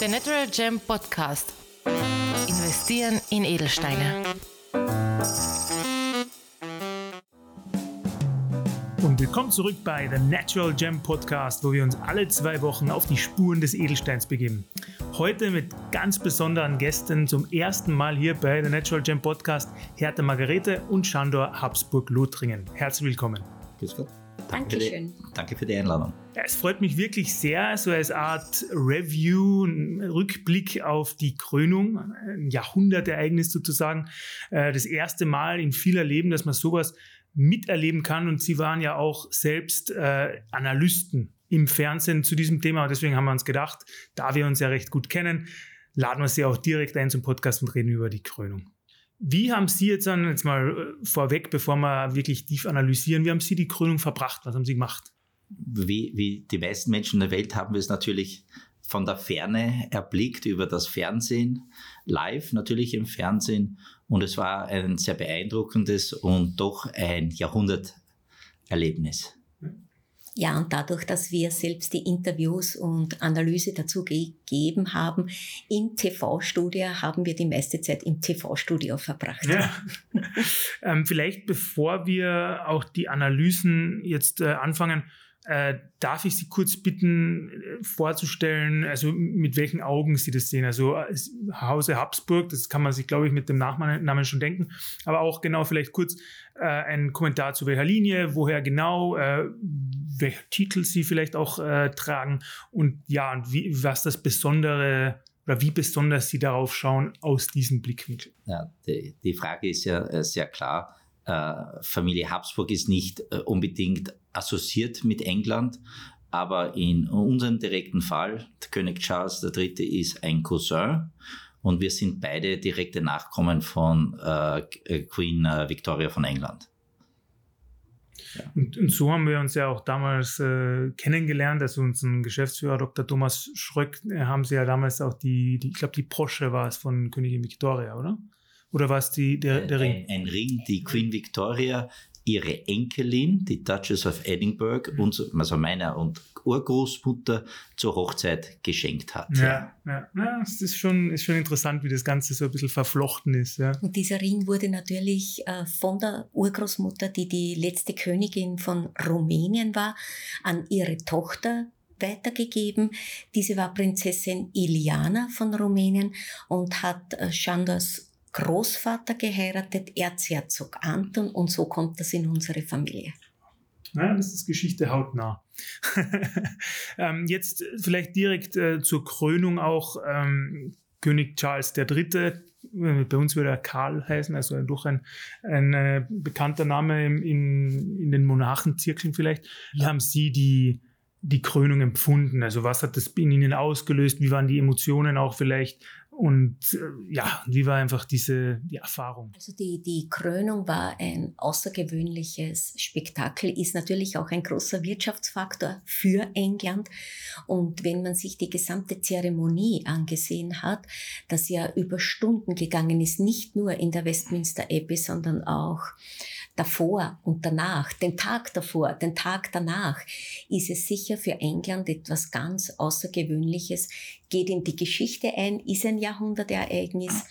Der Natural Gem Podcast. Investieren in Edelsteine. Und willkommen zurück bei The Natural Gem Podcast, wo wir uns alle zwei Wochen auf die Spuren des Edelsteins begeben. Heute mit ganz besonderen Gästen zum ersten Mal hier bei The Natural Gem Podcast Hertha Margarete und Schandor Habsburg-Lothringen. Herzlich willkommen. Grüß Gott. Dankeschön. Danke, danke für die Einladung. Ja, es freut mich wirklich sehr, so als Art Review, ein Rückblick auf die Krönung, ein Jahrhundertereignis sozusagen. Äh, das erste Mal in vieler Leben, dass man sowas miterleben kann. Und Sie waren ja auch selbst äh, Analysten im Fernsehen zu diesem Thema. Und deswegen haben wir uns gedacht, da wir uns ja recht gut kennen, laden wir Sie auch direkt ein zum Podcast und reden über die Krönung. Wie haben Sie jetzt dann, jetzt mal äh, vorweg, bevor wir wirklich tief analysieren, wie haben Sie die Krönung verbracht? Was haben Sie gemacht? Wie, wie die meisten Menschen der Welt haben wir es natürlich von der Ferne erblickt über das Fernsehen, live natürlich im Fernsehen. Und es war ein sehr beeindruckendes und doch ein Jahrhunderterlebnis. Ja, und dadurch, dass wir selbst die Interviews und Analyse dazu gegeben haben, im TV-Studio haben wir die meiste Zeit im TV-Studio verbracht. Ja. ähm, vielleicht bevor wir auch die Analysen jetzt äh, anfangen, äh, darf ich Sie kurz bitten, äh, vorzustellen, also mit welchen Augen Sie das sehen? Also äh, Hause Habsburg, das kann man sich, glaube ich, mit dem Nachnamen schon denken, aber auch genau vielleicht kurz äh, ein Kommentar zu welcher Linie, woher genau, äh, welcher Titel Sie vielleicht auch äh, tragen und ja, und wie, was das Besondere oder wie besonders Sie darauf schauen aus diesem Blickwinkel. Ja, die, die Frage ist ja sehr klar. Familie Habsburg ist nicht unbedingt assoziiert mit England, aber in unserem direkten Fall, König Charles III. ist ein Cousin und wir sind beide direkte Nachkommen von äh, Queen äh, Victoria von England. Ja. Und, und, so haben wir uns ja auch damals äh, kennengelernt. Also unseren Geschäftsführer Dr. Thomas Schröck äh, haben sie ja damals auch die, die ich glaube, die Porsche war es von Königin Victoria, oder? Oder war es die, der, der Ring? Ein, ein Ring, die Queen Victoria ihre Enkelin, die Duchess of Edinburgh, mhm. uns, also meiner und Urgroßmutter zur Hochzeit geschenkt hat. Ja, ja, ja, es ist schon, ist schon interessant, wie das Ganze so ein bisschen verflochten ist. Ja. Und dieser Ring wurde natürlich äh, von der Urgroßmutter, die die letzte Königin von Rumänien war, an ihre Tochter weitergegeben. Diese war Prinzessin Iliana von Rumänien und hat äh, Chandos Großvater geheiratet, Erzherzog Anton, und so kommt das in unsere Familie. Ja, das ist Geschichte hautnah. ähm, jetzt vielleicht direkt äh, zur Krönung auch ähm, König Charles III. Äh, bei uns würde er Karl heißen, also durch ein, ein äh, bekannter Name in, in den Monarchenzirkeln vielleicht. Wie haben Sie die, die Krönung empfunden? Also was hat das in Ihnen ausgelöst? Wie waren die Emotionen auch vielleicht? Und äh, ja, wie war einfach diese die Erfahrung? Also die, die Krönung war ein außergewöhnliches Spektakel, ist natürlich auch ein großer Wirtschaftsfaktor für England. Und wenn man sich die gesamte Zeremonie angesehen hat, das ja über Stunden gegangen ist, nicht nur in der Westminster Abbey, sondern auch davor und danach, den Tag davor, den Tag danach, ist es sicher für England etwas ganz Außergewöhnliches, geht in die Geschichte ein, ist ein Jahrhundertereignis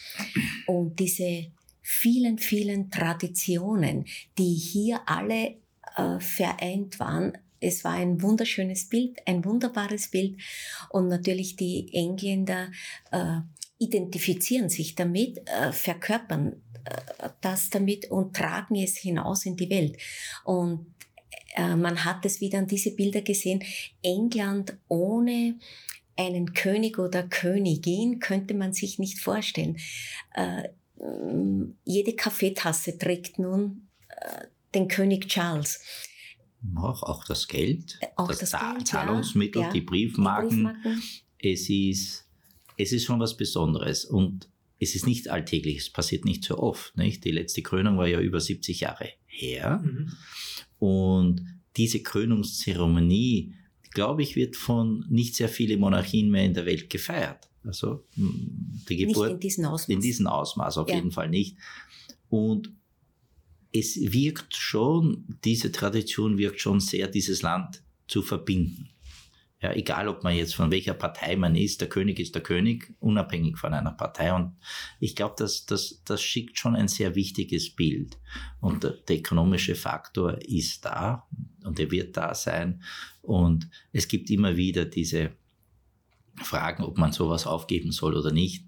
und diese vielen, vielen Traditionen, die hier alle äh, vereint waren, es war ein wunderschönes Bild, ein wunderbares Bild und natürlich die Engländer äh, identifizieren sich damit, äh, verkörpern das damit und tragen es hinaus in die Welt. Und äh, man hat es wieder an diese Bilder gesehen. England ohne einen König oder Königin könnte man sich nicht vorstellen. Äh, jede Kaffeetasse trägt nun äh, den König Charles. Auch, auch das Geld, auch das, das Geld, Zahlungsmittel, ja, die, Briefmarken. die Briefmarken. Es ist, es ist schon was Besonderes. Und es ist nicht alltäglich, es passiert nicht so oft. Nicht? Die letzte Krönung war ja über 70 Jahre her. Mhm. Und diese Krönungszeremonie, glaube ich, wird von nicht sehr vielen Monarchien mehr in der Welt gefeiert. Also die Geburt nicht in diesem Ausmaß. In diesem Ausmaß auf ja. jeden Fall nicht. Und es wirkt schon, diese Tradition wirkt schon sehr, dieses Land zu verbinden. Ja, egal, ob man jetzt von welcher Partei man ist, der König ist der König, unabhängig von einer Partei. Und ich glaube, das, das, das schickt schon ein sehr wichtiges Bild. Und der, der ökonomische Faktor ist da und er wird da sein. Und es gibt immer wieder diese Fragen, ob man sowas aufgeben soll oder nicht.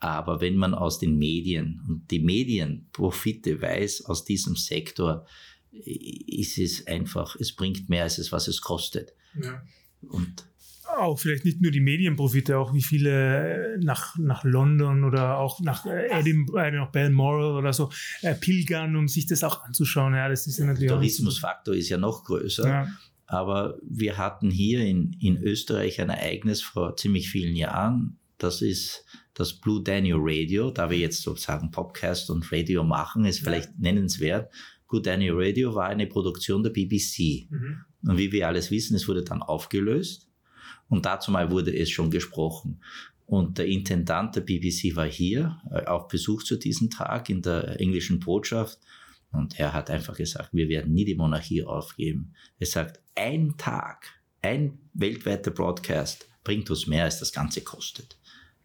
Aber wenn man aus den Medien und die Medienprofite weiß aus diesem Sektor, ist es einfach, es bringt mehr als es, was es kostet. Ja. Und auch vielleicht nicht nur die Medienprofite, auch wie viele nach, nach London oder auch nach Edinburgh, äh, nach Balmoral oder so äh, pilgern, um sich das auch anzuschauen. Ja, das ist ja natürlich Der Tourismusfaktor ist ja noch größer. Ja. Aber wir hatten hier in, in Österreich ein Ereignis vor ziemlich vielen Jahren. Das ist das Blue Daniel Radio. Da wir jetzt sozusagen Podcast und Radio machen, ist vielleicht ja. nennenswert. Blue Daniel Radio war eine Produktion der BBC. Mhm. Und wie wir alles wissen, es wurde dann aufgelöst. Und dazu mal wurde es schon gesprochen. Und der Intendant der BBC war hier äh, auf Besuch zu diesem Tag in der englischen Botschaft. Und er hat einfach gesagt, wir werden nie die Monarchie aufgeben. Er sagt, ein Tag, ein weltweiter Broadcast bringt uns mehr, als das Ganze kostet.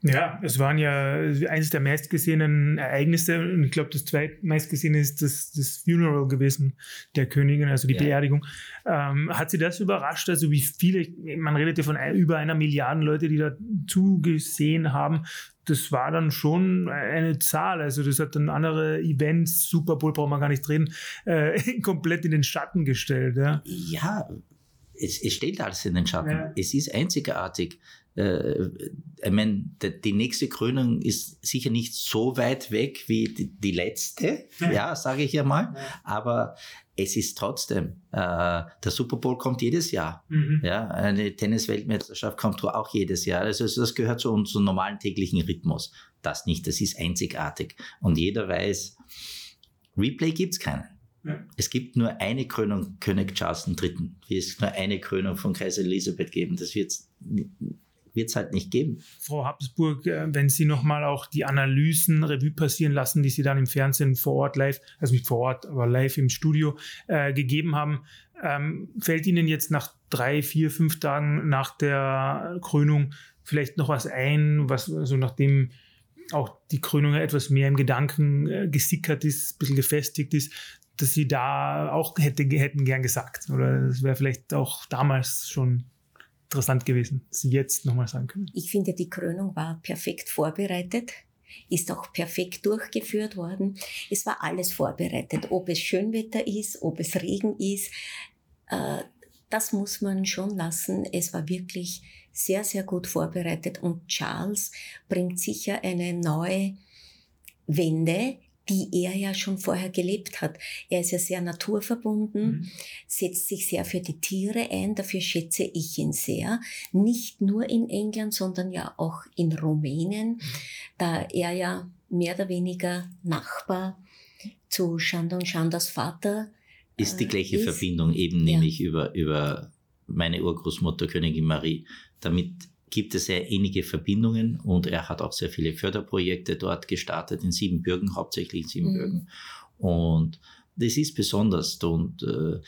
Ja, es waren ja eines der meistgesehenen Ereignisse und ich glaube, das zweitmeistgesehene ist das, das Funeral gewesen der Königin, also die ja. Beerdigung. Ähm, hat Sie das überrascht? Also wie viele, man redet ja von über einer Milliarde Leute, die da zugesehen haben. Das war dann schon eine Zahl. Also das hat dann andere Events, Super Bowl brauchen wir gar nicht reden, äh, komplett in den Schatten gestellt. Ja, ja es, es steht alles in den Schatten. Ja. Es ist einzigartig äh, ich meine, die nächste Krönung ist sicher nicht so weit weg wie die, die letzte, ja, ja sage ich ja mal, ja. aber es ist trotzdem, äh, der Super Bowl kommt jedes Jahr, mhm. ja, eine Tennis-Weltmeisterschaft kommt auch jedes Jahr, also das gehört zu unserem normalen täglichen Rhythmus. Das nicht, das ist einzigartig und jeder weiß, Replay gibt's keinen. Ja. Es gibt nur eine Krönung König Charles III. Wie es nur eine Krönung von Kaiser Elisabeth geben. Das wird wird es halt nicht geben. Frau Habsburg, äh, wenn Sie nochmal auch die Analysen Revue passieren lassen, die Sie dann im Fernsehen vor Ort live, also nicht vor Ort, aber live im Studio äh, gegeben haben, ähm, fällt Ihnen jetzt nach drei, vier, fünf Tagen nach der Krönung vielleicht noch was ein, was also nachdem auch die Krönung etwas mehr im Gedanken äh, gesickert ist, ein bisschen gefestigt ist, dass Sie da auch hätte, hätten gern gesagt? Oder das wäre vielleicht auch damals schon interessant gewesen, Sie jetzt nochmal sagen können? Ich finde, die Krönung war perfekt vorbereitet ist auch perfekt durchgeführt worden. Es war alles vorbereitet, ob es Schönwetter ist, ob es Regen ist. Äh, das muss man schon lassen. Es war wirklich sehr, sehr gut vorbereitet und Charles bringt sicher eine neue Wende die er ja schon vorher gelebt hat. Er ist ja sehr naturverbunden, mhm. setzt sich sehr für die Tiere ein, dafür schätze ich ihn sehr. Nicht nur in England, sondern ja auch in Rumänien, mhm. da er ja mehr oder weniger Nachbar zu Shandon Shandas Vater ist die gleiche ist. Verbindung eben ja. nämlich über, über meine Urgroßmutter Königin Marie. Damit gibt es sehr ähnliche Verbindungen und er hat auch sehr viele Förderprojekte dort gestartet, in Siebenbürgen, hauptsächlich in Siebenbürgen. Mhm. Und das ist besonders und äh,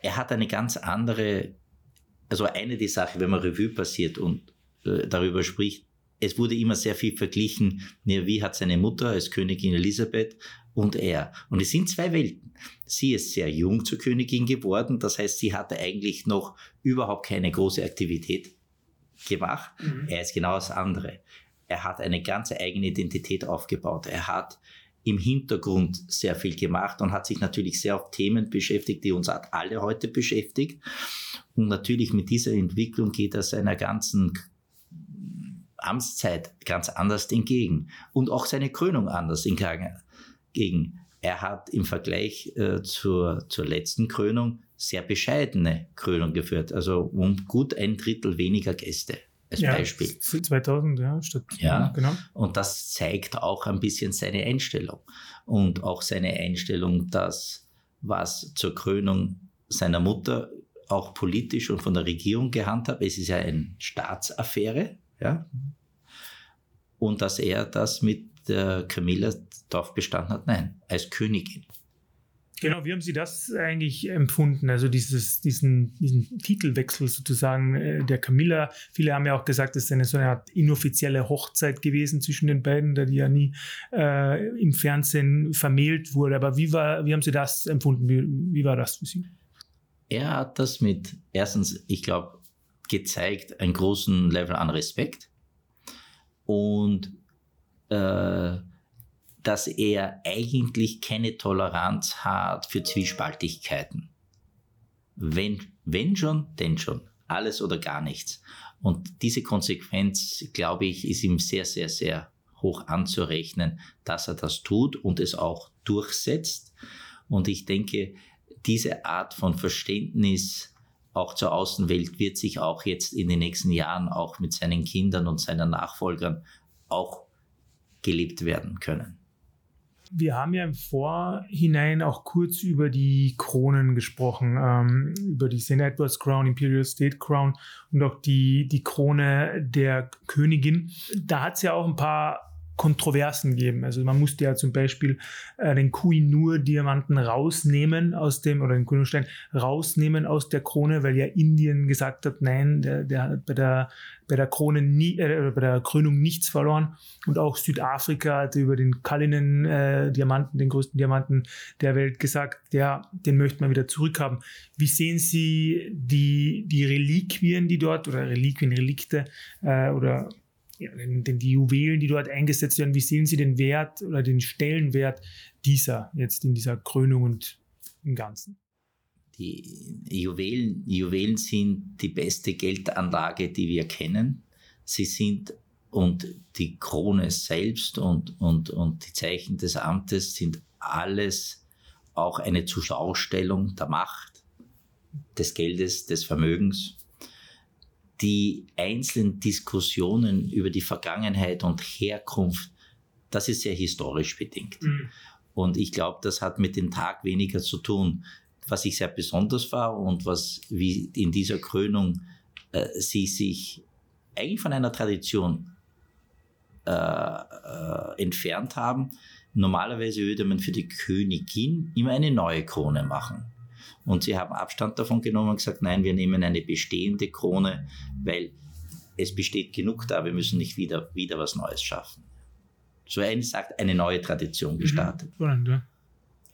er hat eine ganz andere, also eine die Sache, wenn man Revue passiert und äh, darüber spricht, es wurde immer sehr viel verglichen, wie hat seine Mutter als Königin Elisabeth und er. Und es sind zwei Welten. Sie ist sehr jung zur Königin geworden, das heißt, sie hatte eigentlich noch überhaupt keine große Aktivität gemacht. Mhm. Er ist genau das andere. Er hat eine ganz eigene Identität aufgebaut. Er hat im Hintergrund sehr viel gemacht und hat sich natürlich sehr auf Themen beschäftigt, die uns alle heute beschäftigt. Und natürlich mit dieser Entwicklung geht er seiner ganzen Amtszeit ganz anders entgegen und auch seine Krönung anders entgegen. Er hat im Vergleich äh, zur, zur letzten Krönung sehr bescheidene Krönung geführt, also um gut ein Drittel weniger Gäste als ja, Beispiel. 2000, ja, statt. Ja, genau. Und das zeigt auch ein bisschen seine Einstellung und auch seine Einstellung, dass was zur Krönung seiner Mutter auch politisch und von der Regierung gehandhabt, es ist ja eine Staatsaffäre, ja, und dass er das mit der Camilla darauf bestanden hat, nein, als Königin. Genau, wie haben Sie das eigentlich empfunden? Also dieses, diesen, diesen Titelwechsel sozusagen äh, der Camilla. Viele haben ja auch gesagt, es ist eine so eine Art inoffizielle Hochzeit gewesen zwischen den beiden, da die ja nie äh, im Fernsehen vermählt wurde. Aber wie, war, wie haben Sie das empfunden? Wie, wie war das für Sie? Er hat das mit, erstens, ich glaube, gezeigt, einen großen Level an Respekt und äh, dass er eigentlich keine Toleranz hat für Zwiespaltigkeiten. Wenn, wenn schon, denn schon. Alles oder gar nichts. Und diese Konsequenz, glaube ich, ist ihm sehr, sehr, sehr hoch anzurechnen, dass er das tut und es auch durchsetzt. Und ich denke, diese Art von Verständnis auch zur Außenwelt wird sich auch jetzt in den nächsten Jahren auch mit seinen Kindern und seinen Nachfolgern auch gelebt werden können. Wir haben ja im Vorhinein auch kurz über die Kronen gesprochen, ähm, über die St. Edward's Crown, Imperial State Crown und auch die, die Krone der Königin. Da hat es ja auch ein paar Kontroversen geben. Also man musste ja zum Beispiel äh, den Kuinur-Diamanten rausnehmen aus dem, oder den Kuinur-Stein rausnehmen aus der Krone, weil ja Indien gesagt hat, nein, der, der hat bei der, bei der Krone nie, äh, bei der Krönung nichts verloren. Und auch Südafrika hat über den Kallinen-Diamanten, äh, den größten Diamanten der Welt gesagt, ja, den möchte man wieder zurückhaben. Wie sehen Sie die, die Reliquien, die dort, oder Reliquien, Relikte, äh, oder ja, denn, denn, die Juwelen, die dort eingesetzt werden, wie sehen Sie den Wert oder den Stellenwert dieser jetzt in dieser Krönung und im Ganzen? Die Juwelen, Juwelen sind die beste Geldanlage, die wir kennen. Sie sind und die Krone selbst und, und, und die Zeichen des Amtes sind alles auch eine Zuschaustellung der Macht, des Geldes, des Vermögens die einzelnen Diskussionen über die Vergangenheit und Herkunft, das ist sehr historisch bedingt. Mhm. Und ich glaube, das hat mit dem Tag weniger zu tun. Was ich sehr besonders war und was wie in dieser Krönung äh, sie sich eigentlich von einer Tradition äh, äh, entfernt haben. Normalerweise würde man für die Königin immer eine neue Krone machen. Und sie haben Abstand davon genommen und gesagt, nein, wir nehmen eine bestehende Krone, weil es besteht genug da, wir müssen nicht wieder, wieder was Neues schaffen. So ein sagt, eine neue Tradition mhm. gestartet. Mhm.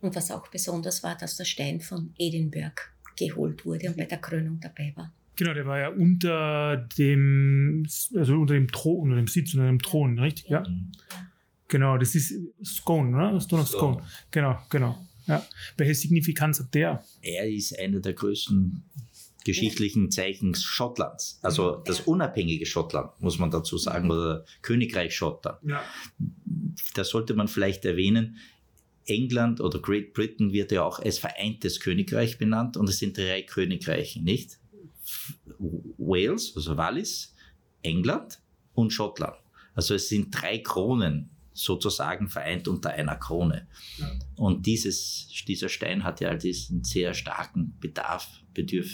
Und was auch besonders war, dass der Stein von Edinburgh geholt wurde und bei der Krönung dabei war. Genau, der war ja unter dem, also unter dem Thron, unter dem Sitz, unter dem Thron, richtig? Ja. ja. Genau, das ist Scone, oder? Stone of Scone. Genau, genau. Ja. Welche Signifikanz hat der? Er ist einer der größten geschichtlichen Zeichen Schottlands. Also das unabhängige Schottland, muss man dazu sagen, oder Königreich Schottland. Ja. Da sollte man vielleicht erwähnen, England oder Great Britain wird ja auch als vereintes Königreich benannt und es sind drei Königreiche, nicht? Wales, also Wallis, England und Schottland. Also es sind drei Kronen sozusagen vereint unter einer Krone. Ja. Und dieses, dieser Stein hat ja diesen sehr starken Bedarf, Bedürf,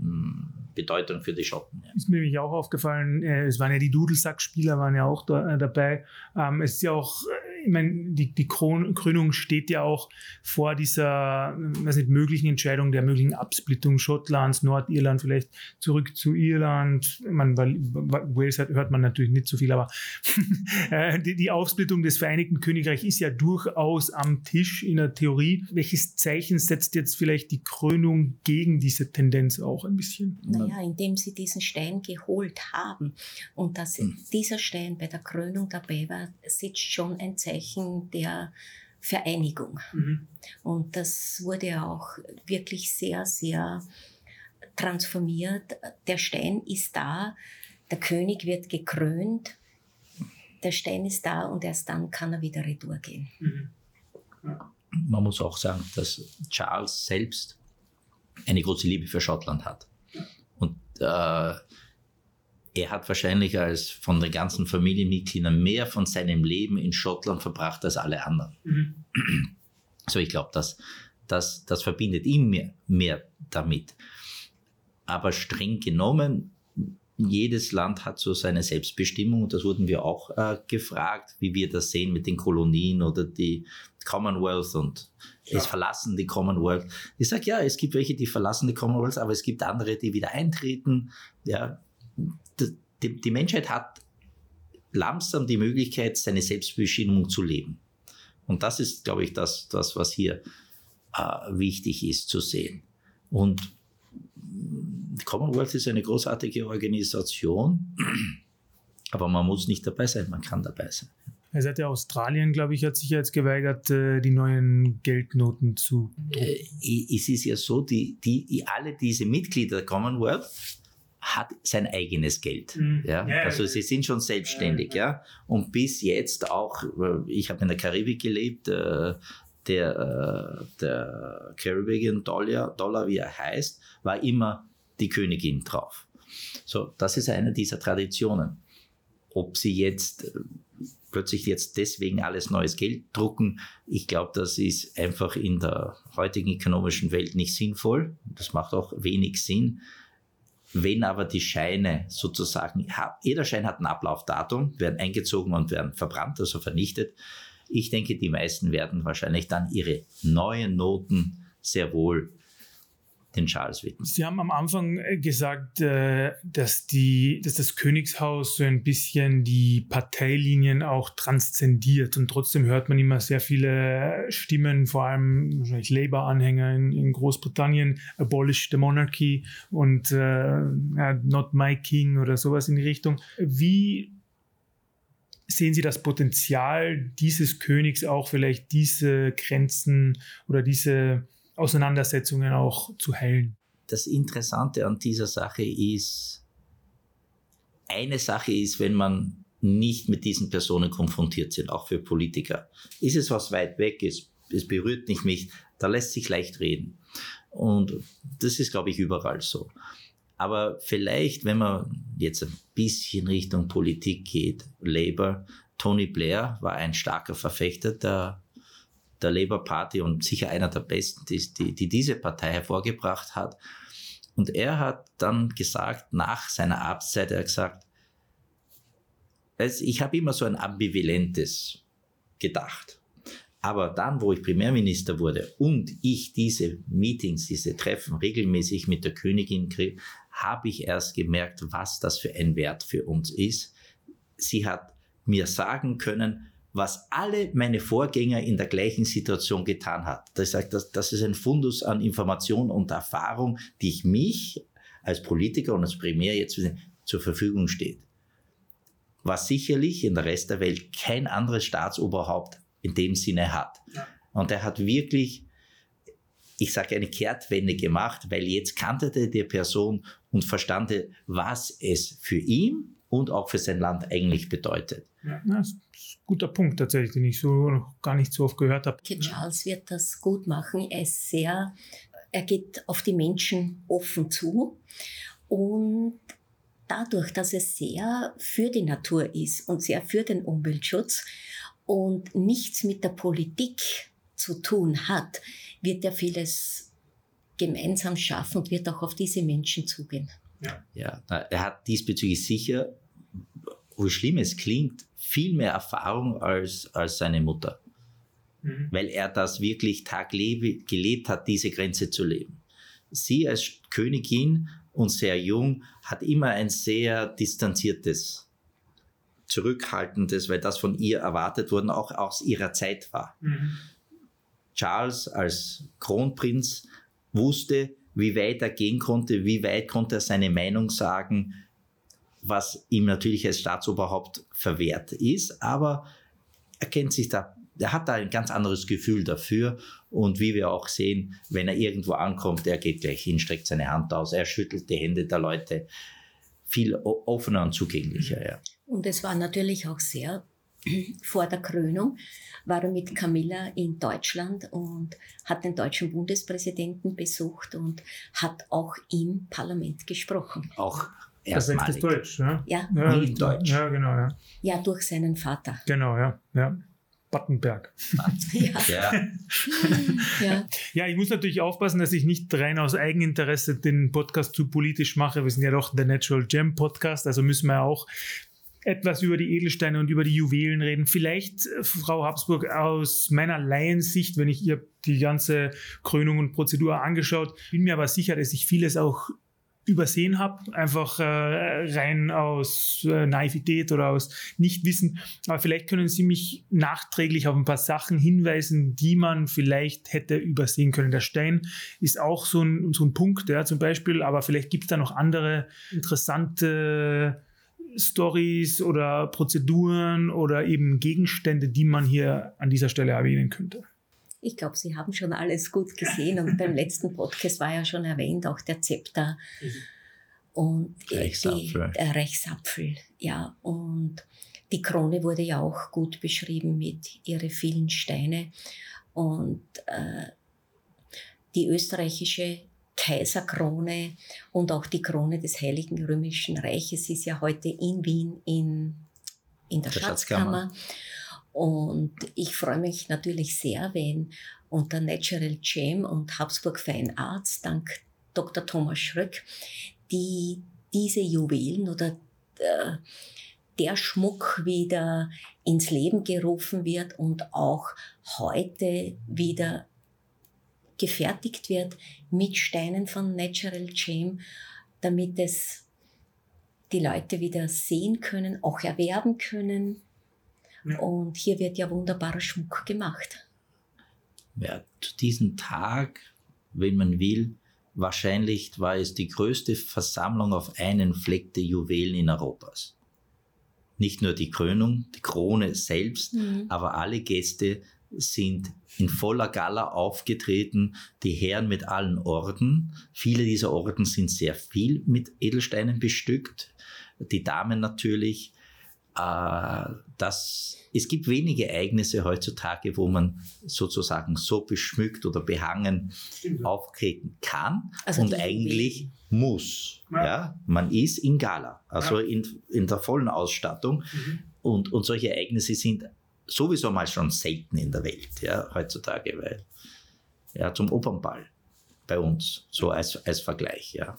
hm, Bedeutung für die Schotten. Ja. Ist mir nämlich auch aufgefallen, äh, es waren ja die Dudelsackspieler waren ja auch da, äh, dabei. Ähm, es ist ja auch ich meine, die, die Krönung steht ja auch vor dieser, weiß nicht, möglichen Entscheidung der möglichen Absplittung Schottlands, Nordirland vielleicht zurück zu Irland. Man, Wales hört man natürlich nicht so viel, aber äh, die, die Aufsplittung des Vereinigten Königreichs ist ja durchaus am Tisch in der Theorie. Welches Zeichen setzt jetzt vielleicht die Krönung gegen diese Tendenz auch ein bisschen? Naja, indem sie diesen Stein geholt haben und dass hm. dieser Stein bei der Krönung dabei war, sitzt schon ein Zeichen Zeichen der Vereinigung. Mhm. Und das wurde auch wirklich sehr, sehr transformiert. Der Stein ist da, der König wird gekrönt, der Stein ist da und erst dann kann er wieder retour gehen. Mhm. Ja. Man muss auch sagen, dass Charles selbst eine große Liebe für Schottland hat. Und äh, er hat wahrscheinlich als von den ganzen Familienmitgliedern mehr von seinem Leben in Schottland verbracht als alle anderen. Mhm. So, ich glaube, das, das, das verbindet ihn mehr, mehr damit. Aber streng genommen, jedes Land hat so seine Selbstbestimmung. Das wurden wir auch äh, gefragt, wie wir das sehen mit den Kolonien oder die Commonwealth und ja. es verlassen die Commonwealth. Ich sage, ja, es gibt welche, die verlassen die Commonwealth, aber es gibt andere, die wieder eintreten. Ja, die, die Menschheit hat langsam die Möglichkeit, seine Selbstbestimmung zu leben. Und das ist, glaube ich, das, das was hier äh, wichtig ist zu sehen. Und Commonwealth ist eine großartige Organisation, aber man muss nicht dabei sein, man kann dabei sein. Er sagt ja, Australien, glaube ich, hat sich jetzt geweigert, äh, die neuen Geldnoten zu. Äh, es ist ja so, die, die, alle diese Mitglieder der Commonwealth hat sein eigenes Geld. Mhm. Ja? ja? Also sie sind schon selbstständig, ja. ja? Und bis jetzt auch, äh, ich habe in der Karibik gelebt, der, der Caribbean Dollar, Dollar, wie er heißt, war immer die Königin drauf. So, das ist eine dieser Traditionen. Ob sie jetzt plötzlich jetzt deswegen alles neues Geld drucken. Ich glaube, das ist einfach in der heutigen ökonomischen Welt nicht sinnvoll. Das macht auch wenig Sinn. Wenn aber die Scheine sozusagen, jeder Schein hat ein Ablaufdatum, werden eingezogen und werden verbrannt, also vernichtet. Ich denke, die meisten werden wahrscheinlich dann ihre neuen Noten sehr wohl den Charles widmen. Sie haben am Anfang äh, gesagt, äh, dass, die, dass das Königshaus so ein bisschen die Parteilinien auch transzendiert und trotzdem hört man immer sehr viele Stimmen, vor allem wahrscheinlich Labour-Anhänger in, in, Großbritannien, abolish the monarchy und äh, not my king oder sowas in die Richtung. Wie sehen Sie das Potenzial dieses Königs auch vielleicht diese Grenzen oder diese Auseinandersetzungen auch zu heilen. Das Interessante an dieser Sache ist, eine Sache ist, wenn man nicht mit diesen Personen konfrontiert sind, auch für Politiker. Ist es was weit weg ist, es berührt nicht mich, da lässt sich leicht reden. Und das ist, glaube ich, überall so. Aber vielleicht, wenn man jetzt ein bisschen Richtung Politik geht, Labour, Tony Blair war ein starker Verfechter der der Labour Party und sicher einer der besten, die, die, die diese Partei hervorgebracht hat. Und er hat dann gesagt, nach seiner Amtszeit, er hat gesagt, ich habe immer so ein ambivalentes gedacht. Aber dann, wo ich Premierminister wurde und ich diese Meetings, diese Treffen regelmäßig mit der Königin kriege, habe ich erst gemerkt, was das für ein Wert für uns ist. Sie hat mir sagen können, was alle meine Vorgänger in der gleichen Situation getan hat. Das, das, das ist ein Fundus an Information und Erfahrung, die ich mich als Politiker und als Premier jetzt zur Verfügung steht. Was sicherlich in der Rest der Welt kein anderes Staatsoberhaupt in dem Sinne hat. Ja. Und er hat wirklich, ich sage, eine Kehrtwende gemacht, weil jetzt kannte die Person und verstand, was es für ihn und auch für sein Land eigentlich bedeutet. Ja, das guter Punkt tatsächlich, den ich so noch gar nicht so oft gehört habe. Charles wird das gut machen. Er ist sehr, er geht auf die Menschen offen zu und dadurch, dass er sehr für die Natur ist und sehr für den Umweltschutz und nichts mit der Politik zu tun hat, wird er vieles gemeinsam schaffen und wird auch auf diese Menschen zugehen. Ja. ja, er hat diesbezüglich sicher, wo schlimm es klingt, viel mehr Erfahrung als, als seine Mutter. Mhm. Weil er das wirklich tagleb gelebt hat, diese Grenze zu leben. Sie als Königin und sehr jung hat immer ein sehr distanziertes, zurückhaltendes, weil das von ihr erwartet worden auch aus ihrer Zeit war. Mhm. Charles als Kronprinz wusste, wie weit er gehen konnte, wie weit konnte er seine Meinung sagen, was ihm natürlich als Staatsoberhaupt verwehrt ist, aber er kennt sich da, er hat da ein ganz anderes Gefühl dafür und wie wir auch sehen, wenn er irgendwo ankommt, er geht gleich hin, streckt seine Hand aus, er schüttelt die Hände der Leute, viel offener und zugänglicher. Ja. Und es war natürlich auch sehr vor der Krönung war er mit Camilla in Deutschland und hat den deutschen Bundespräsidenten besucht und hat auch im Parlament gesprochen. Auch erstmalig. Deutsch, ja? Ja, ja Deutsch. Ja, genau, ja. Ja, durch seinen Vater. Genau, ja, ja. Battenberg. Ja. ja. ja. ja, ich muss natürlich aufpassen, dass ich nicht rein aus Eigeninteresse den Podcast zu politisch mache. Wir sind ja doch der Natural Gem Podcast, also müssen wir auch etwas über die Edelsteine und über die Juwelen reden. Vielleicht, äh, Frau Habsburg, aus meiner Laiensicht, wenn ich ihr die ganze Krönung und Prozedur angeschaut, bin mir aber sicher, dass ich vieles auch übersehen habe, einfach äh, rein aus äh, Naivität oder aus Nichtwissen. Aber vielleicht können Sie mich nachträglich auf ein paar Sachen hinweisen, die man vielleicht hätte übersehen können. Der Stein ist auch so ein, so ein Punkt, ja, zum Beispiel, aber vielleicht gibt es da noch andere interessante Stories oder Prozeduren oder eben Gegenstände, die man hier an dieser Stelle erwähnen könnte. Ich glaube, Sie haben schon alles gut gesehen und beim letzten Podcast war ja schon erwähnt auch der Zepter und Reichsapfel. Die, der Reichsapfel, ja und die Krone wurde ja auch gut beschrieben mit ihre vielen Steine und äh, die österreichische Kaiserkrone und auch die Krone des Heiligen Römischen Reiches ist ja heute in Wien in, in der, der Schatzkammer. Schatzkammer. Und ich freue mich natürlich sehr, wenn unter Natural Gem und Habsburg Fine Arts, dank Dr. Thomas Schröck, die, diese Juwelen oder äh, der Schmuck wieder ins Leben gerufen wird und auch heute wieder gefertigt wird mit Steinen von Natural Gem, damit es die Leute wieder sehen können, auch erwerben können und hier wird ja wunderbarer Schmuck gemacht. Ja, zu diesem Tag, wenn man will, wahrscheinlich war es die größte Versammlung auf einen Fleck der Juwelen in Europas. Nicht nur die Krönung, die Krone selbst, mhm. aber alle Gäste sind in voller Gala aufgetreten, die Herren mit allen Orden. Viele dieser Orden sind sehr viel mit Edelsteinen bestückt, die Damen natürlich äh, das, es gibt wenige Ereignisse heutzutage, wo man sozusagen so beschmückt oder behangen auftreten kann also und eigentlich muss. Ja. ja. Man ist in Gala, also ja. in, in der vollen Ausstattung. Mhm. Und, und solche Ereignisse sind sowieso mal schon selten in der Welt, ja, heutzutage, weil, ja, zum Opernball bei uns, so als, als Vergleich, ja.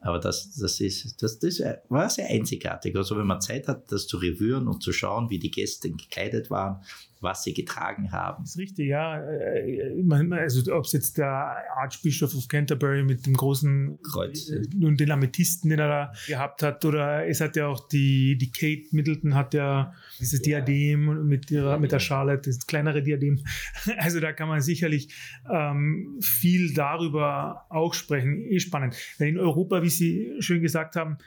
Aber das, das, ist, das, das war sehr einzigartig. Also wenn man Zeit hat, das zu revüren und zu schauen, wie die Gäste gekleidet waren, was sie getragen haben. Das ist richtig, ja. Äh, also ob es jetzt der Archbishop of Canterbury mit dem großen Kreuz äh, und den Amethysten, den er da gehabt hat, oder es hat ja auch die, die Kate Middleton hat ja dieses Diadem mit ihrer, mit der Charlotte, das kleinere Diadem. Also da kann man sicherlich ähm, viel darüber auch sprechen. Eh spannend. In Europa, wie Sie schön gesagt haben,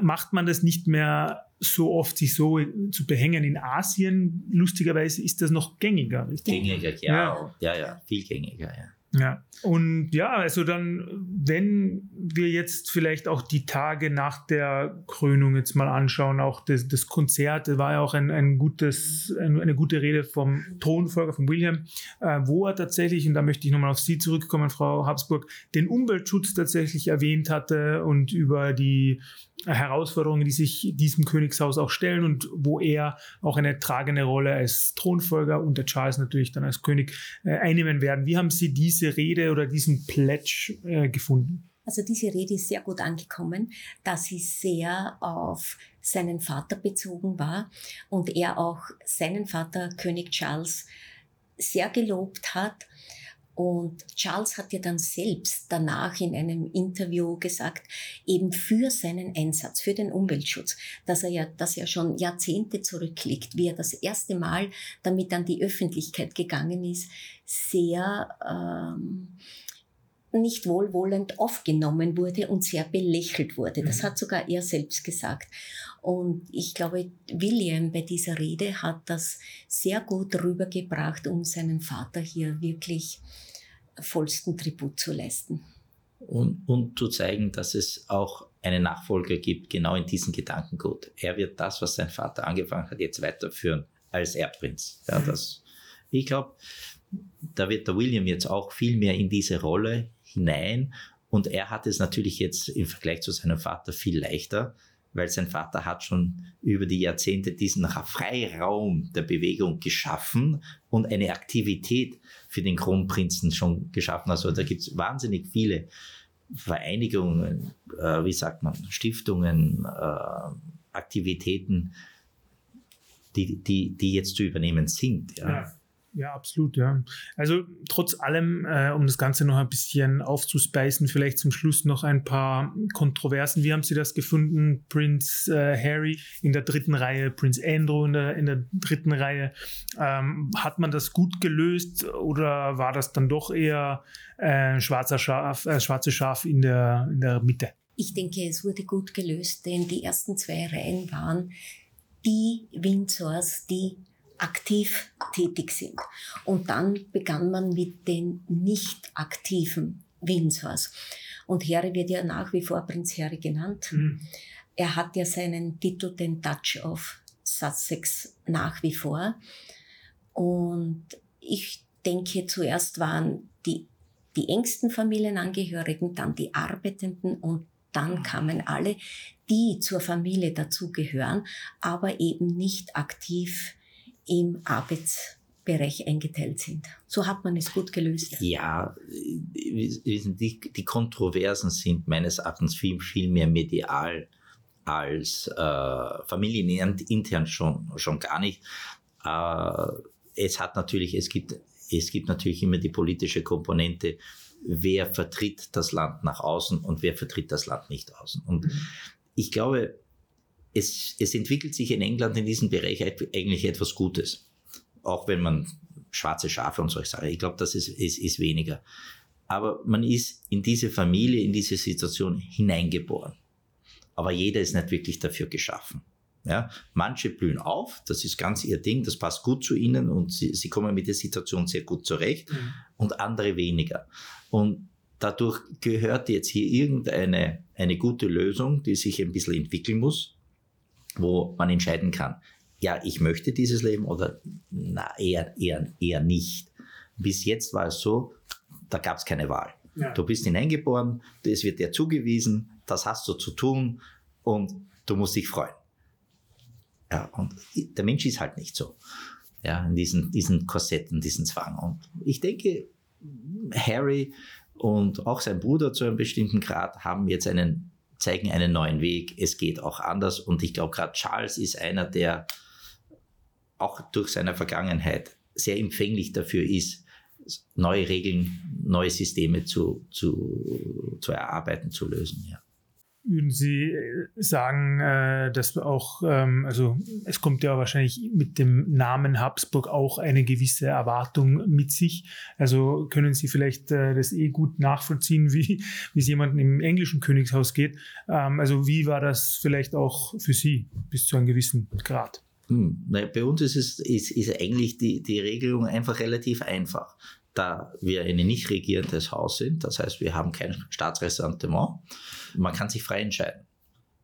macht man das nicht mehr so oft, sich so zu behängen. In Asien, lustigerweise, ist das noch gängiger. Richtig? Gängiger, ja. Ja, ja, ja viel gängiger, ja. Ja, und ja, also dann, wenn wir jetzt vielleicht auch die Tage nach der Krönung jetzt mal anschauen, auch das, das Konzert, das war ja auch ein, ein gutes, ein, eine gute Rede vom Thronfolger, von William, äh, wo er tatsächlich, und da möchte ich nochmal auf Sie zurückkommen, Frau Habsburg, den Umweltschutz tatsächlich erwähnt hatte und über die Herausforderungen, die sich diesem Königshaus auch stellen und wo er auch eine tragende Rolle als Thronfolger und der Charles natürlich dann als König äh, einnehmen werden. Wie haben Sie diese Rede oder diesen Pledge äh, gefunden? Also diese Rede ist sehr gut angekommen, da sie sehr auf seinen Vater bezogen war und er auch seinen Vater König Charles sehr gelobt hat und Charles hat ja dann selbst danach in einem Interview gesagt, eben für seinen Einsatz, für den Umweltschutz, dass er ja, dass er schon Jahrzehnte zurückliegt, wie er das erste Mal damit an die Öffentlichkeit gegangen ist, sehr ähm, nicht wohlwollend aufgenommen wurde und sehr belächelt wurde. Das mhm. hat sogar er selbst gesagt. Und ich glaube, William bei dieser Rede hat das sehr gut rübergebracht, um seinen Vater hier wirklich vollsten Tribut zu leisten. Und, und zu zeigen, dass es auch einen Nachfolger gibt, genau in diesem Gedankengut. Er wird das, was sein Vater angefangen hat, jetzt weiterführen als Erbprinz. Ja, das, ich glaube, da wird der William jetzt auch viel mehr in diese Rolle hinein und er hat es natürlich jetzt im Vergleich zu seinem Vater viel leichter, weil sein Vater hat schon über die Jahrzehnte diesen Freiraum der Bewegung geschaffen und eine Aktivität für den Kronprinzen schon geschaffen. Also da gibt es wahnsinnig viele Vereinigungen, äh, wie sagt man, Stiftungen, äh, Aktivitäten, die, die, die jetzt zu übernehmen sind. Ja. ja. Ja, absolut, ja. Also trotz allem, äh, um das Ganze noch ein bisschen aufzuspeisen, vielleicht zum Schluss noch ein paar Kontroversen. Wie haben Sie das gefunden? Prince äh, Harry in der dritten Reihe, Prince Andrew in der, in der dritten Reihe. Ähm, hat man das gut gelöst oder war das dann doch eher äh, schwarzer Schaf, äh, schwarze Schaf in der, in der Mitte? Ich denke, es wurde gut gelöst, denn die ersten zwei Reihen waren die Windsors, die aktiv tätig sind. Und dann begann man mit den nicht aktiven Windsors. Und Harry wird ja nach wie vor Prinz Harry genannt. Mhm. Er hat ja seinen Titel, den Dutch of Sussex, nach wie vor. Und ich denke, zuerst waren die, die engsten Familienangehörigen, dann die Arbeitenden und dann kamen alle, die zur Familie dazugehören, aber eben nicht aktiv im Arbeitsbereich eingeteilt sind. So hat man es gut gelöst. Ja, die, die Kontroversen sind meines Erachtens viel, viel mehr medial als äh, familienintern schon, schon gar nicht. Äh, es hat natürlich, es gibt, es gibt natürlich immer die politische Komponente, wer vertritt das Land nach außen und wer vertritt das Land nicht außen. Und mhm. ich glaube, es, es entwickelt sich in England in diesem Bereich eigentlich etwas Gutes. Auch wenn man schwarze Schafe und solche Sachen, ich glaube, das ist, ist, ist weniger. Aber man ist in diese Familie, in diese Situation hineingeboren. Aber jeder ist nicht wirklich dafür geschaffen. Ja, manche blühen auf, das ist ganz ihr Ding, das passt gut zu ihnen und sie, sie kommen mit der Situation sehr gut zurecht mhm. und andere weniger. Und dadurch gehört jetzt hier irgendeine eine gute Lösung, die sich ein bisschen entwickeln muss, wo man entscheiden kann, ja, ich möchte dieses Leben oder na, eher, eher, eher nicht. Bis jetzt war es so, da gab es keine Wahl. Ja. Du bist hineingeboren, es wird dir zugewiesen, das hast du zu tun und du musst dich freuen. Ja, und der Mensch ist halt nicht so. Ja, in diesen, diesen Korsetten, diesen Zwang. Und ich denke, Harry und auch sein Bruder zu einem bestimmten Grad haben jetzt einen zeigen einen neuen Weg. Es geht auch anders. Und ich glaube, gerade Charles ist einer, der auch durch seine Vergangenheit sehr empfänglich dafür ist, neue Regeln, neue Systeme zu, zu, zu erarbeiten, zu lösen. Ja. Würden Sie äh, sagen, äh, dass auch, ähm, also es kommt ja wahrscheinlich mit dem Namen Habsburg auch eine gewisse Erwartung mit sich. Also können Sie vielleicht äh, das eh gut nachvollziehen, wie, wie es jemandem im englischen Königshaus geht. Ähm, also wie war das vielleicht auch für Sie bis zu einem gewissen Grad? Hm, naja, bei uns ist es ist, ist eigentlich die, die Regelung einfach relativ einfach da wir ein nicht regierendes Haus sind, das heißt, wir haben kein Staatsressentiment, man kann sich frei entscheiden.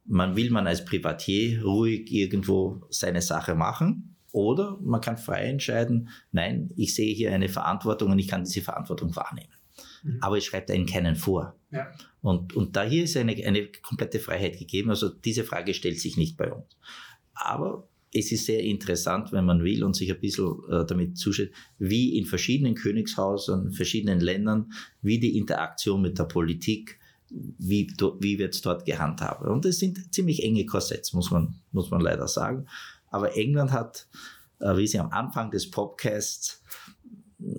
Man will man als Privatier ruhig irgendwo seine Sache machen oder man kann frei entscheiden, nein, ich sehe hier eine Verantwortung und ich kann diese Verantwortung wahrnehmen. Mhm. Aber es schreibt einen keinen vor. Ja. Und, und da hier ist eine, eine komplette Freiheit gegeben. Also diese Frage stellt sich nicht bei uns. Aber es ist sehr interessant, wenn man will und sich ein bisschen äh, damit zuschaut, wie in verschiedenen Königshäusern, verschiedenen Ländern, wie die Interaktion mit der Politik, wie, wie wird es dort gehandhabt. Und es sind ziemlich enge Korsetts, muss man, muss man leider sagen. Aber England hat, äh, wie Sie am Anfang des Podcasts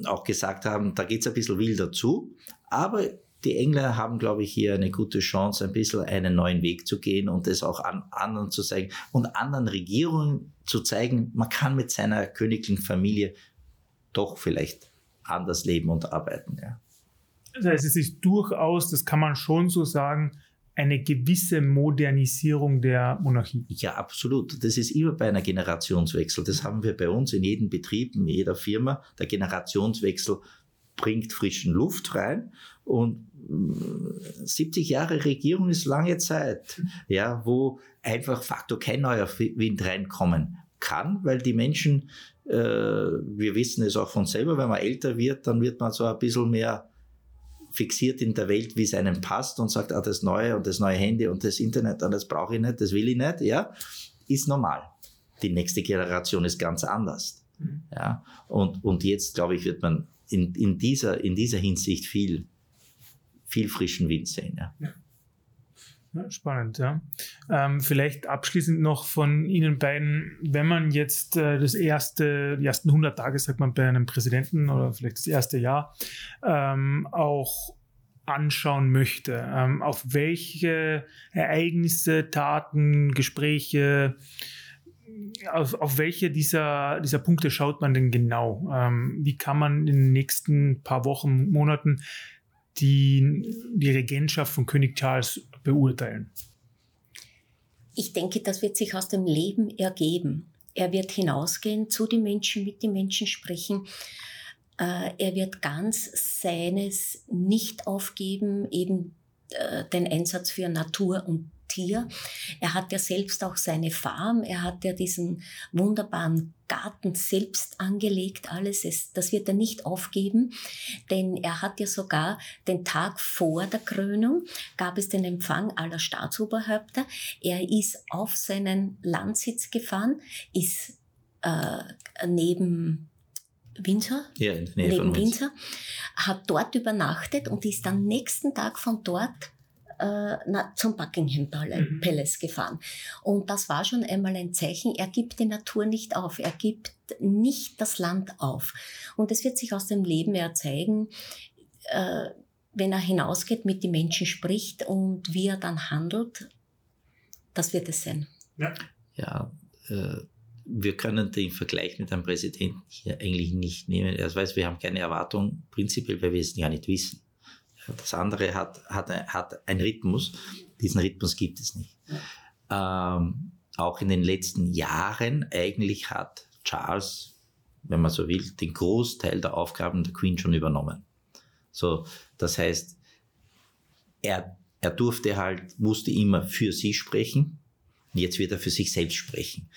auch gesagt haben, da geht es ein bisschen wilder zu. Aber die Engländer haben, glaube ich, hier eine gute Chance, ein bisschen einen neuen Weg zu gehen und es auch an anderen zu zeigen und anderen Regierungen zu zeigen, man kann mit seiner königlichen Familie doch vielleicht anders leben und arbeiten. Ja. Das heißt, es ist durchaus, das kann man schon so sagen, eine gewisse Modernisierung der Monarchie. Ja, absolut. Das ist immer bei einer Generationswechsel. Das haben wir bei uns in jedem Betrieb, in jeder Firma. Der Generationswechsel bringt frischen Luft rein und 70 Jahre Regierung ist lange Zeit, ja, wo einfach facto kein neuer Wind reinkommen kann, weil die Menschen, äh, wir wissen es auch von selber, wenn man älter wird, dann wird man so ein bisschen mehr fixiert in der Welt, wie es einem passt und sagt, ah, das neue und das neue Handy und das Internet, ah, das brauche ich nicht, das will ich nicht, ja, ist normal. Die nächste Generation ist ganz anders. Mhm. Ja, und, und jetzt, glaube ich, wird man in, in, dieser, in dieser Hinsicht viel viel frischen Wind sehen. Ja. Ja, spannend, ja. Ähm, vielleicht abschließend noch von Ihnen beiden, wenn man jetzt äh, das erste, die ersten 100 Tage, sagt man bei einem Präsidenten oder vielleicht das erste Jahr, ähm, auch anschauen möchte, ähm, auf welche Ereignisse, Taten, Gespräche, auf, auf welche dieser, dieser Punkte schaut man denn genau? Ähm, wie kann man in den nächsten paar Wochen, Monaten die, die Regentschaft von König Charles beurteilen? Ich denke, das wird sich aus dem Leben ergeben. Er wird hinausgehen, zu den Menschen, mit den Menschen sprechen. Äh, er wird ganz seines nicht aufgeben, eben äh, den Einsatz für Natur und Tier. Er hat ja selbst auch seine Farm, er hat ja diesen wunderbaren Garten selbst angelegt, alles. Ist, das wird er nicht aufgeben, denn er hat ja sogar den Tag vor der Krönung, gab es den Empfang aller Staatsoberhäupter. Er ist auf seinen Landsitz gefahren, ist äh, neben Windsor, ja, neben Windsor, hat dort übernachtet und ist am nächsten Tag von dort äh, na, zum Buckingham Mhm. Palace gefahren. Und das war schon einmal ein Zeichen, er gibt die Natur nicht auf, er gibt nicht das Land auf. Und es wird sich aus dem Leben ja zeigen, äh, wenn er hinausgeht, mit den Menschen spricht und wie er dann handelt, das wird es sein. Ja, äh, wir können den Vergleich mit einem Präsidenten hier eigentlich nicht nehmen. Das heißt, wir haben keine Erwartung, prinzipiell, weil wir es ja nicht wissen. Das andere hat, hat, hat einen Rhythmus. Diesen Rhythmus gibt es nicht. Ähm, auch in den letzten Jahren eigentlich hat Charles, wenn man so will, den Großteil der Aufgaben der Queen schon übernommen. So, das heißt, er, er durfte halt, musste immer für sie sprechen. Jetzt wird er für sich selbst sprechen.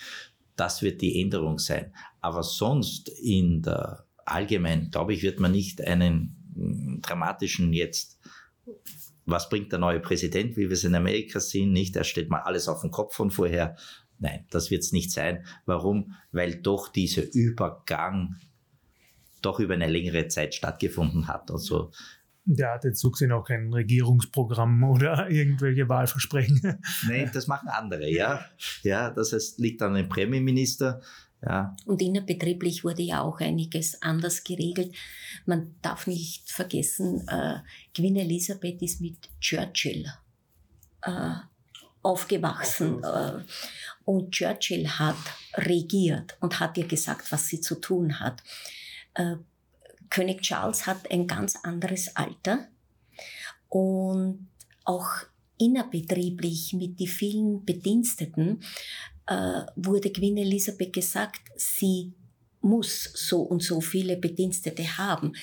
Das wird die Änderung sein. Aber sonst in der allgemein, glaube ich, wird man nicht einen dramatischen jetzt, was bringt der neue Präsident, wie wir es in Amerika sehen, nicht, er stellt mal alles auf den Kopf von vorher. Nein, das wird es nicht sein. Warum? Weil doch dieser Übergang doch über eine längere Zeit stattgefunden hat. Also Der hat jetzt so gesehen auch kein Regierungsprogramm oder irgendwelche Wahlversprechen. Nein, das machen andere, ja. Ja, das heißt, liegt an dem Premierminister. Ja, Und innerbetrieblich wurde ja auch einiges anders geregelt. Man darf nicht vergessen, äh, Queen Elizabeth ist mit Churchill äh, aufgewachsen. Äh, und Churchill hat regiert und hat ihr gesagt, was sie zu tun hat. Äh, König Charles hat ein ganz anderes Alter und auch innerbetrieblich mit den vielen Bediensteten äh, wurde Queen Elisabeth gesagt, sie muss so und so viele Bedienstete haben.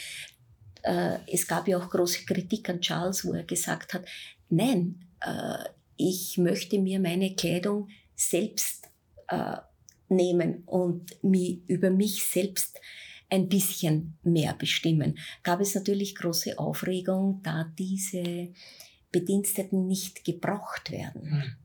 Äh, es gab ja auch große Kritik an Charles, wo er gesagt hat, nein, äh, ich möchte mir meine Kleidung selbst äh, nehmen und mi, über mich selbst ein bisschen mehr bestimmen. Gab es natürlich große Aufregung, da diese Bediensteten nicht gebraucht werden.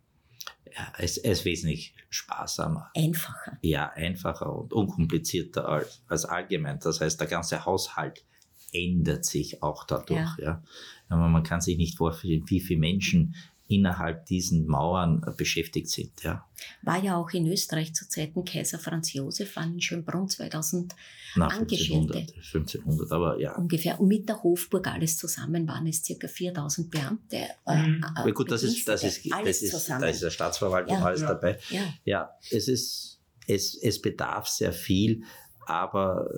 Ja es, es ist wesentlich sparsamer. Einfacher. Ja, einfacher und unkomplizierter als, als allgemein. Das heißt, der ganze Haushalt ändert sich auch dadurch. Ja. Ja. Aber man kann sich nicht vorstellen, wie viele Menschen innerhalb diesen Mauern äh, beschäftigt sind. Ja. War ja auch in Österreich zu Zeiten Kaiser Franz Josef an in Schönbrunn 2000 Nach Angestellte. 1500, 1500, aber ja. ungefähr. Und mit der Hofburg alles zusammen waren es circa 4000 Beamte. Äh, Mhm. äh, Aber gut, das ist, das ist, das alles ist, zusammen. da ist der Staatsverwaltung Ja. alles Ja. dabei. ja. Ja, es ist, es, es bedarf sehr viel, aber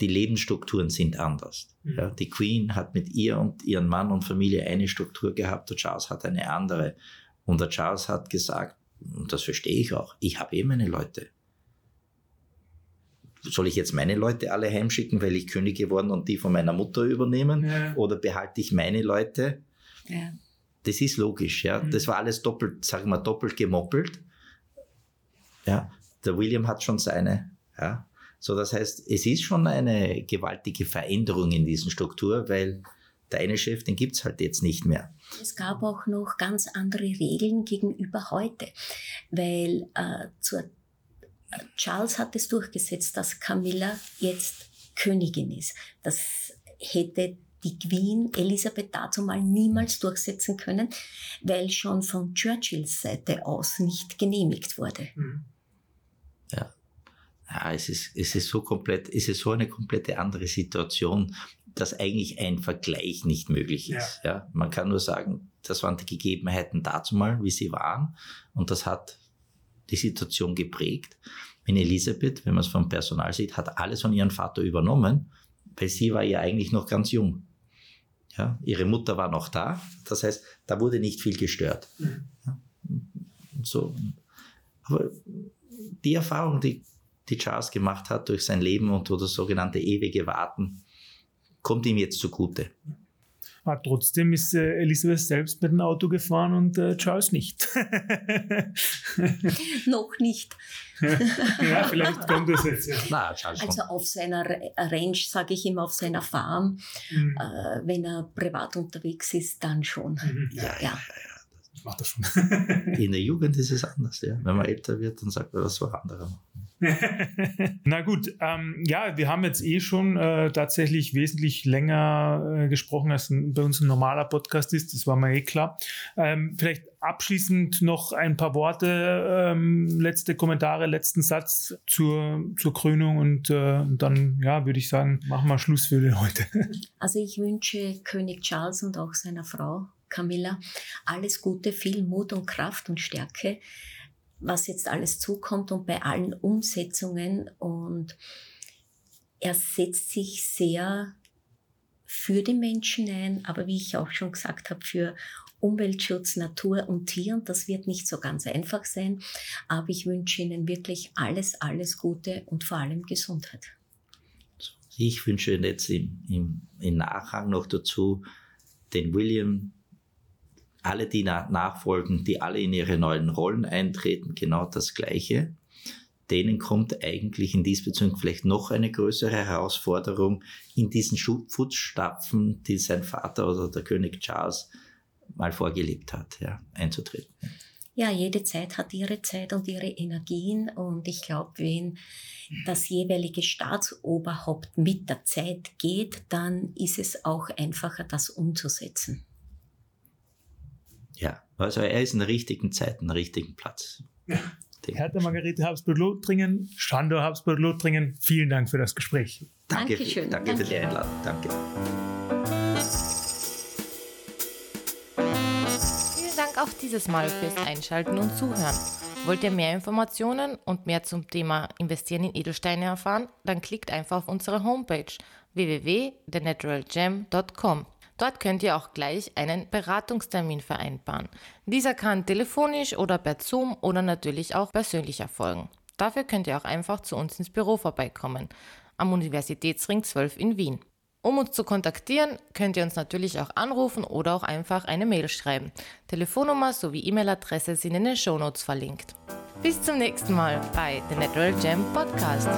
die Lebensstrukturen sind anders. Mhm. Ja, die Queen hat mit ihr und ihrem Mann und Familie eine Struktur gehabt, der Charles hat eine andere. Und der Charles hat gesagt, und das verstehe ich auch, ich habe eh meine Leute. Soll ich jetzt meine Leute alle heimschicken, weil ich König geworden und die von meiner Mutter übernehmen? Ja. Oder behalte ich meine Leute? Ja. Das ist logisch, ja. Mhm. Das war alles doppelt, sagen wir, doppelt gemoppelt. Ja, der William hat schon seine, ja. So, das heißt, es ist schon eine gewaltige Veränderung in diesen Struktur, weil der eine Chef, den gibt's halt jetzt nicht mehr. Es gab auch noch ganz andere Regeln gegenüber heute, weil äh, zur, Charles hat es durchgesetzt, dass Camilla jetzt Königin ist. Das hätte die Queen Elisabeth dazu mal niemals durchsetzen können, weil schon von Churchills Seite aus nicht genehmigt wurde. Mhm. Ja. Ja, es ist, es ist so komplett, es ist so eine komplette andere Situation, dass eigentlich ein Vergleich nicht möglich ist. Ja. ja. man kann nur sagen, das waren die Gegebenheiten dazu mal, wie sie waren, und das hat die Situation geprägt. Wenn Elisabeth, wenn man es vom Personal sieht, hat alles von ihrem Vater übernommen, weil sie war ja eigentlich noch ganz jung. Ja, ihre Mutter war noch da, das heißt, da wurde nicht viel gestört. Mhm. Ja, so. Aber die Erfahrung, die, die Charles gemacht hat durch sein Leben und das sogenannte ewige Warten, kommt ihm jetzt zugute. Aber trotzdem ist äh, Elisabeth selbst mit dem Auto gefahren und äh, Charles nicht. Noch nicht. ja, vielleicht kommt das jetzt. Ja. Na, also auf seiner Range, sage ich immer, auf seiner Farm, mhm. äh, wenn er privat unterwegs ist, dann schon. Mhm. Ja, ja, ja. Ich mache das schon. In der Jugend ist es anders, ja. Wenn man älter wird, dann sagt man, was soll andere machen. Na gut, ähm, ja, wir haben jetzt eh schon äh, tatsächlich wesentlich länger äh, gesprochen, als ein, bei uns ein normaler Podcast ist. Das war mir eh klar. Ähm, vielleicht abschließend noch ein paar Worte, ähm, letzte Kommentare, letzten Satz zur, zur Krönung und äh, dann, ja, würde ich sagen, machen wir Schluss für heute. Also ich wünsche König Charles und auch seiner Frau Camilla alles Gute, viel Mut und Kraft und Stärke was jetzt alles zukommt und bei allen Umsetzungen. Und er setzt sich sehr für die Menschen ein, aber wie ich auch schon gesagt habe, für Umweltschutz, Natur und Tier. Und das wird nicht so ganz einfach sein. Aber ich wünsche Ihnen wirklich alles, alles Gute und vor allem Gesundheit. Ich wünsche Ihnen jetzt im, im, im Nachhang noch dazu den William alle, die nachfolgen, die alle in ihre neuen Rollen eintreten, genau das Gleiche. Denen kommt eigentlich in diesbezüglich vielleicht noch eine größere Herausforderung, in diesen Fußstapfen, die sein Vater oder der König Charles mal vorgelebt hat, ja, einzutreten. Ja, jede Zeit hat ihre Zeit und ihre Energien und ich glaube, wenn das jeweilige Staatsoberhaupt mit der Zeit geht, dann ist es auch einfacher, das umzusetzen. Also er ist in der richtigen Zeit, in der richtigen Platz. Ja. Hertha Margarete Habsburg-Lothringen, Schandor Habsburg-Lothringen, vielen Dank für das Gespräch. Danke, Dankeschön. Danke, danke für die Einladung. Danke. Vielen Dank auch dieses Mal fürs Einschalten und Zuhören. Wollt ihr mehr Informationen und mehr zum Thema Investieren in Edelsteine erfahren? Dann klickt einfach auf unsere Homepage www.thenaturalgem.com. Dort könnt ihr auch gleich einen Beratungstermin vereinbaren. Dieser kann telefonisch oder per Zoom oder natürlich auch persönlich erfolgen. Dafür könnt ihr auch einfach zu uns ins Büro vorbeikommen, am Universitätsring 12 in Wien. Um uns zu kontaktieren, könnt ihr uns natürlich auch anrufen oder auch einfach eine Mail schreiben. Telefonnummer sowie E-Mail-Adresse sind in den Shownotes verlinkt. Bis zum nächsten Mal bei The Natural Gem Podcast.